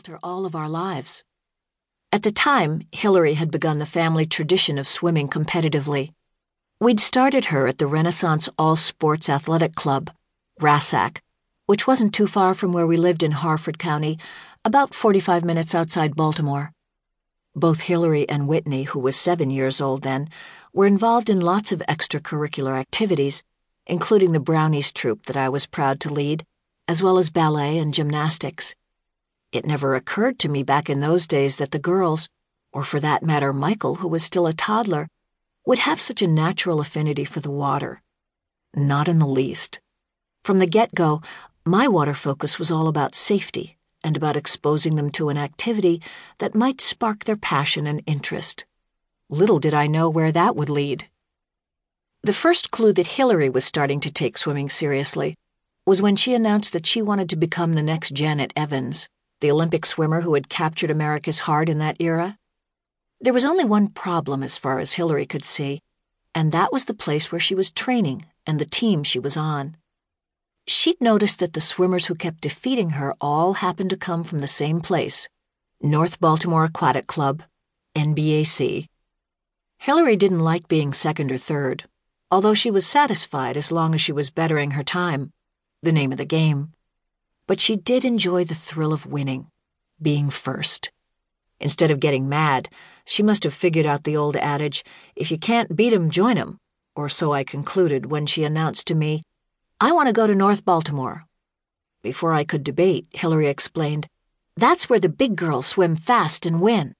alter all of our lives. At the time, Hilary had begun the family tradition of swimming competitively. We'd started her at the Renaissance All Sports Athletic Club, RASAC, which wasn't too far from where we lived in Harford County, about 45 minutes outside Baltimore. Both Hilary and Whitney, who was seven years old then, were involved in lots of extracurricular activities, including the Brownies troupe that I was proud to lead, as well as ballet and gymnastics. It never occurred to me back in those days that the girls, or for that matter Michael, who was still a toddler, would have such a natural affinity for the water. Not in the least. From the get go, my water focus was all about safety and about exposing them to an activity that might spark their passion and interest. Little did I know where that would lead. The first clue that Hilary was starting to take swimming seriously was when she announced that she wanted to become the next Janet Evans, the Olympic swimmer who had captured America's heart in that era. There was only one problem as far as Hilary could see, and that was the place where she was training and the team she was on. She'd noticed that the swimmers who kept defeating her all happened to come from the same place North Baltimore Aquatic Club, NBAC. Hilary didn't like being second or third, although she was satisfied as long as she was bettering her time, the name of the game. But she did enjoy the thrill of winning, being first. Instead of getting mad, she must have figured out the old adage if you can't beat 'em, join 'em, or so I concluded when she announced to me I want to go to North Baltimore. Before I could debate, Hilary explained, That's where the big girls swim fast and win.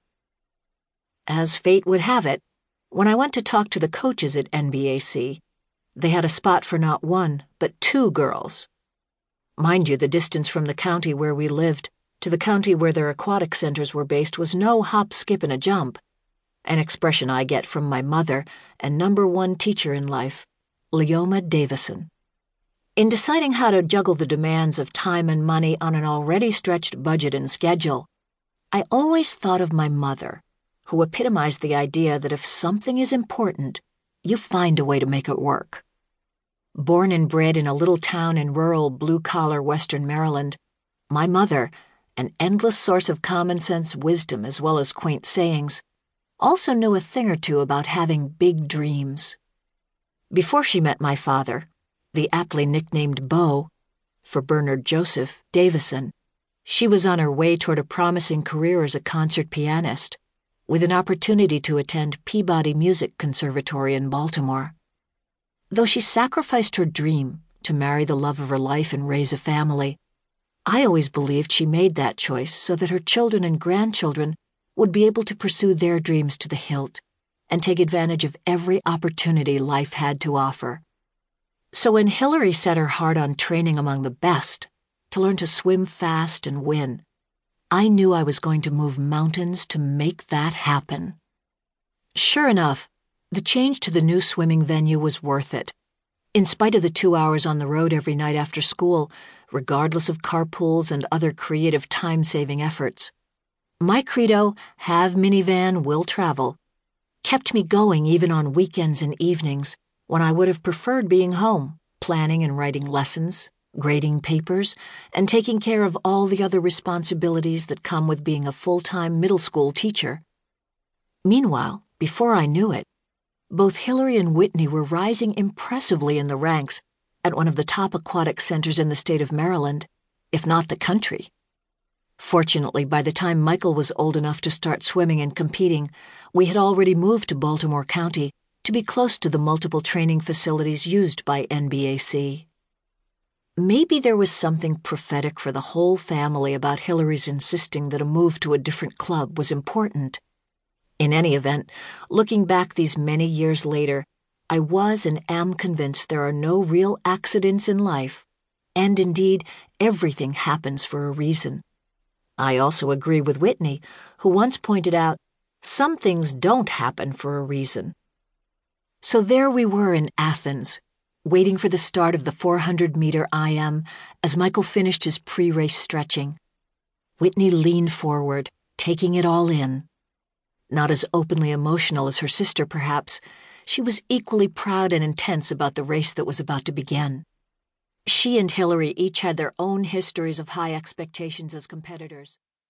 As fate would have it, when I went to talk to the coaches at NBAC, they had a spot for not one, but two girls. Mind you, the distance from the county where we lived to the county where their aquatic centers were based was no hop, skip, and a jump, an expression I get from my mother and number one teacher in life, Leoma Davisson. In deciding how to juggle the demands of time and money on an already stretched budget and schedule, I always thought of my mother, who epitomized the idea that if something is important, you find a way to make it work. Born and bred in a little town in rural blue collar western Maryland, my mother, an endless source of common sense wisdom as well as quaint sayings, also knew a thing or two about having big dreams. Before she met my father, the aptly nicknamed Beau, for Bernard Joseph Davisson, she was on her way toward a promising career as a concert pianist, with an opportunity to attend Peabody Music Conservatory in Baltimore. Though she sacrificed her dream to marry the love of her life and raise a family, I always believed she made that choice so that her children and grandchildren would be able to pursue their dreams to the hilt and take advantage of every opportunity life had to offer. So when Hilary set her heart on training among the best, to learn to swim fast and win, I knew I was going to move mountains to make that happen. Sure enough, the change to the new swimming venue was worth it. In spite of the two hours on the road every night after school, regardless of carpools and other creative time saving efforts, my credo, have minivan, will travel, kept me going even on weekends and evenings when I would have preferred being home, planning and writing lessons, grading papers, and taking care of all the other responsibilities that come with being a full time middle school teacher. Meanwhile, before I knew it, both Hilary and Whitney were rising impressively in the ranks at one of the top aquatic centers in the state of Maryland, if not the country. Fortunately, by the time Michael was old enough to start swimming and competing, we had already moved to Baltimore County to be close to the multiple training facilities used by NBAC. Maybe there was something prophetic for the whole family about Hilary's insisting that a move to a different club was important. In any event, looking back these many years later, I was and am convinced there are no real accidents in life, and indeed, everything happens for a reason. I also agree with Whitney, who once pointed out some things don't happen for a reason. So there we were in Athens, waiting for the start of the 400 meter IM as Michael finished his pre race stretching. Whitney leaned forward, taking it all in. Not as openly emotional as her sister, perhaps, she was equally proud and intense about the race that was about to begin. She and Hilary each had their own histories of high expectations as competitors.